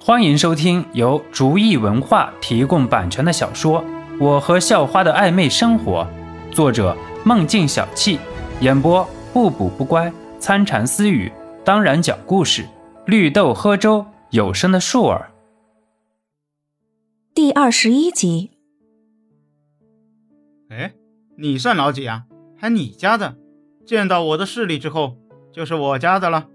欢迎收听由竹意文化提供版权的小说《我和校花的暧昧生活》，作者梦境小憩，演播不补不乖、参禅私语，当然讲故事，绿豆喝粥有声的树儿。第二十一集。哎，你算老几啊？还你家的？见到我的势力之后，就是我家的了。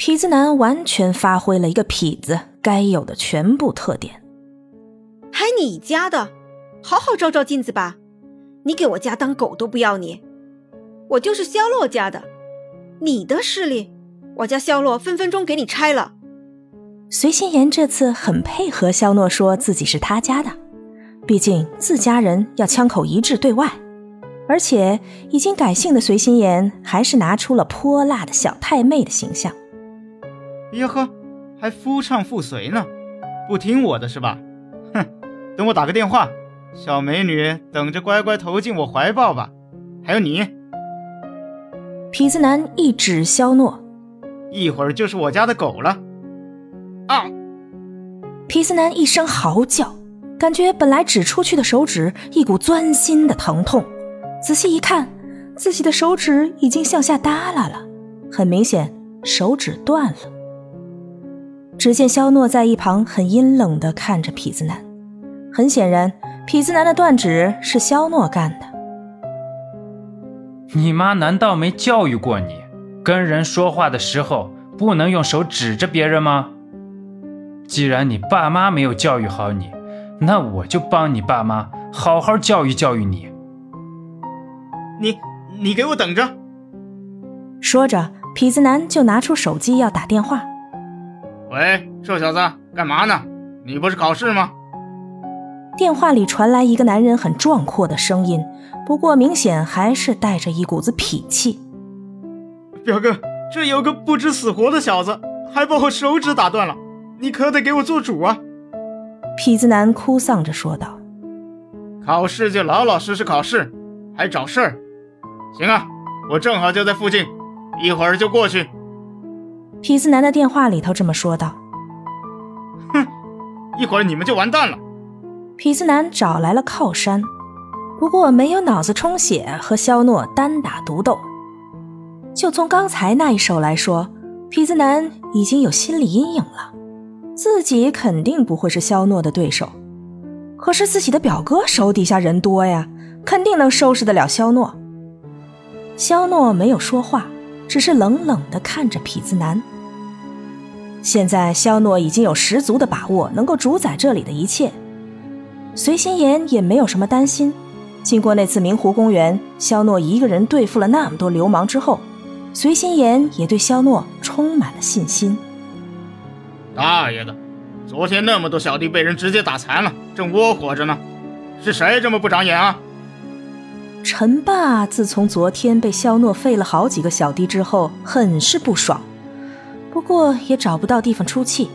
痞子男完全发挥了一个痞子该有的全部特点。还你家的，好好照照镜子吧！你给我家当狗都不要你。我就是肖洛家的，你的势力，我家肖洛分分钟给你拆了。随心言这次很配合肖诺说自己是他家的，毕竟自家人要枪口一致对外，而且已经改姓的随心言还是拿出了泼辣的小太妹的形象。哟呵，还夫唱妇随呢，不听我的是吧？哼，等我打个电话，小美女等着乖乖投进我怀抱吧。还有你，痞子男一指肖诺，一会儿就是我家的狗了。啊！痞子男一声嚎叫，感觉本来指出去的手指一股钻心的疼痛，仔细一看，自己的手指已经向下耷拉了，很明显手指断了。只见肖诺在一旁很阴冷地看着痞子男，很显然，痞子男的断指是肖诺干的。你妈难道没教育过你，跟人说话的时候不能用手指着别人吗？既然你爸妈没有教育好你，那我就帮你爸妈好好教育教育你。你你给我等着！说着，痞子男就拿出手机要打电话。喂，瘦小子，干嘛呢？你不是考试吗？电话里传来一个男人很壮阔的声音，不过明显还是带着一股子痞气。表哥，这有个不知死活的小子，还把我手指打断了，你可得给我做主啊！痞子男哭丧着说道：“考试就老老实实考试，还找事儿？行啊，我正好就在附近，一会儿就过去。”痞子男的电话里头这么说道：“哼，一会儿你们就完蛋了。”痞子男找来了靠山，不过没有脑子充血和肖诺单打独斗。就从刚才那一手来说，痞子男已经有心理阴影了，自己肯定不会是肖诺的对手。可是自己的表哥手底下人多呀，肯定能收拾得了肖诺。肖诺没有说话。只是冷冷地看着痞子男。现在肖诺已经有十足的把握能够主宰这里的一切，随心言也没有什么担心。经过那次明湖公园，肖诺一个人对付了那么多流氓之后，随心言也对肖诺充满了信心。大爷的，昨天那么多小弟被人直接打残了，正窝火着呢，是谁这么不长眼啊？陈霸自从昨天被肖诺废了好几个小弟之后，很是不爽，不过也找不到地方出气。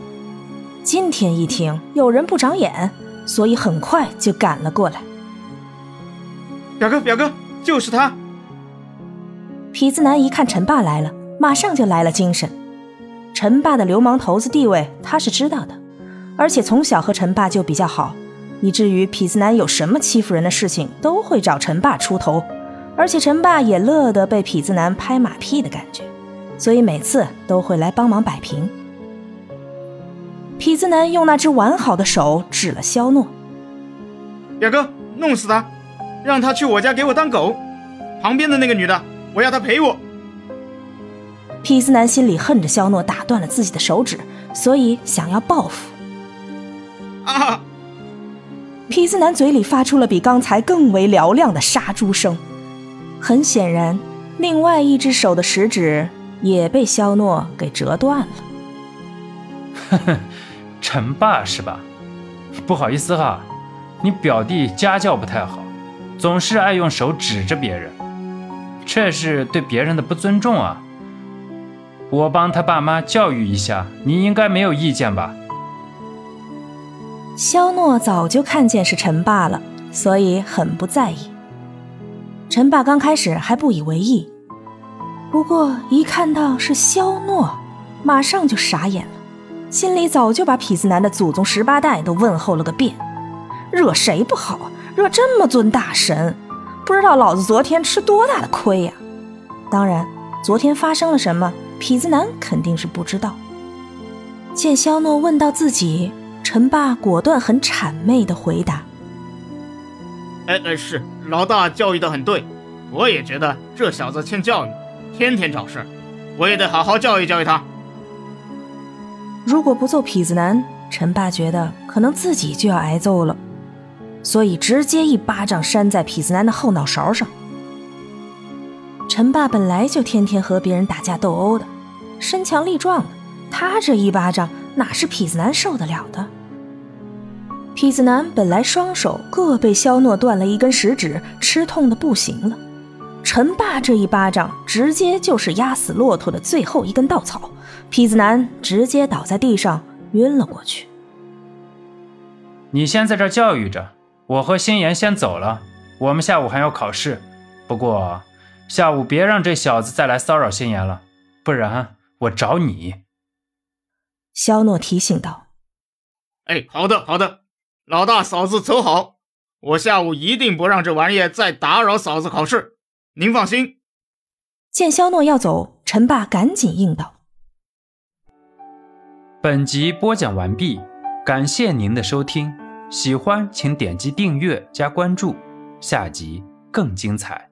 今天一听有人不长眼，所以很快就赶了过来。表哥，表哥，就是他！痞子男一看陈霸来了，马上就来了精神。陈霸的流氓头子地位他是知道的，而且从小和陈霸就比较好。以至于痞子男有什么欺负人的事情，都会找陈爸出头，而且陈爸也乐得被痞子男拍马屁的感觉，所以每次都会来帮忙摆平。痞子男用那只完好的手指了肖诺：“表哥，弄死他，让他去我家给我当狗。旁边的那个女的，我要她陪我。”痞子男心里恨着肖诺打断了自己的手指，所以想要报复。啊！痞子男嘴里发出了比刚才更为嘹亮的杀猪声，很显然，另外一只手的食指也被肖诺给折断了。呵呵，陈霸是吧？不好意思哈，你表弟家教不太好，总是爱用手指着别人，这是对别人的不尊重啊！我帮他爸妈教育一下，你应该没有意见吧？肖诺早就看见是陈霸了，所以很不在意。陈霸刚开始还不以为意，不过一看到是肖诺，马上就傻眼了。心里早就把痞子男的祖宗十八代都问候了个遍。惹谁不好？惹这么尊大神？不知道老子昨天吃多大的亏呀！当然，昨天发生了什么，痞子男肯定是不知道。见肖诺问到自己，陈爸果断很谄媚的回答：“哎哎，是老大教育的很对，我也觉得这小子欠教育，天天找事，我也得好好教育教育他。如果不揍痞子男，陈爸觉得可能自己就要挨揍了，所以直接一巴掌扇在痞子男的后脑勺上。陈爸本来就天天和别人打架斗殴的，身强力壮的。”他这一巴掌哪是痞子男受得了的？痞子男本来双手各被肖诺断了一根食指，吃痛的不行了。陈霸这一巴掌直接就是压死骆驼的最后一根稻草，痞子男直接倒在地上晕了过去。你先在这教育着，我和心妍先走了。我们下午还要考试，不过下午别让这小子再来骚扰心妍了，不然我找你。肖诺提醒道：“哎，好的，好的，老大嫂子走好，我下午一定不让这玩意再打扰嫂子考试，您放心。”见肖诺要走，陈霸赶紧应道：“本集播讲完毕，感谢您的收听，喜欢请点击订阅加关注，下集更精彩。”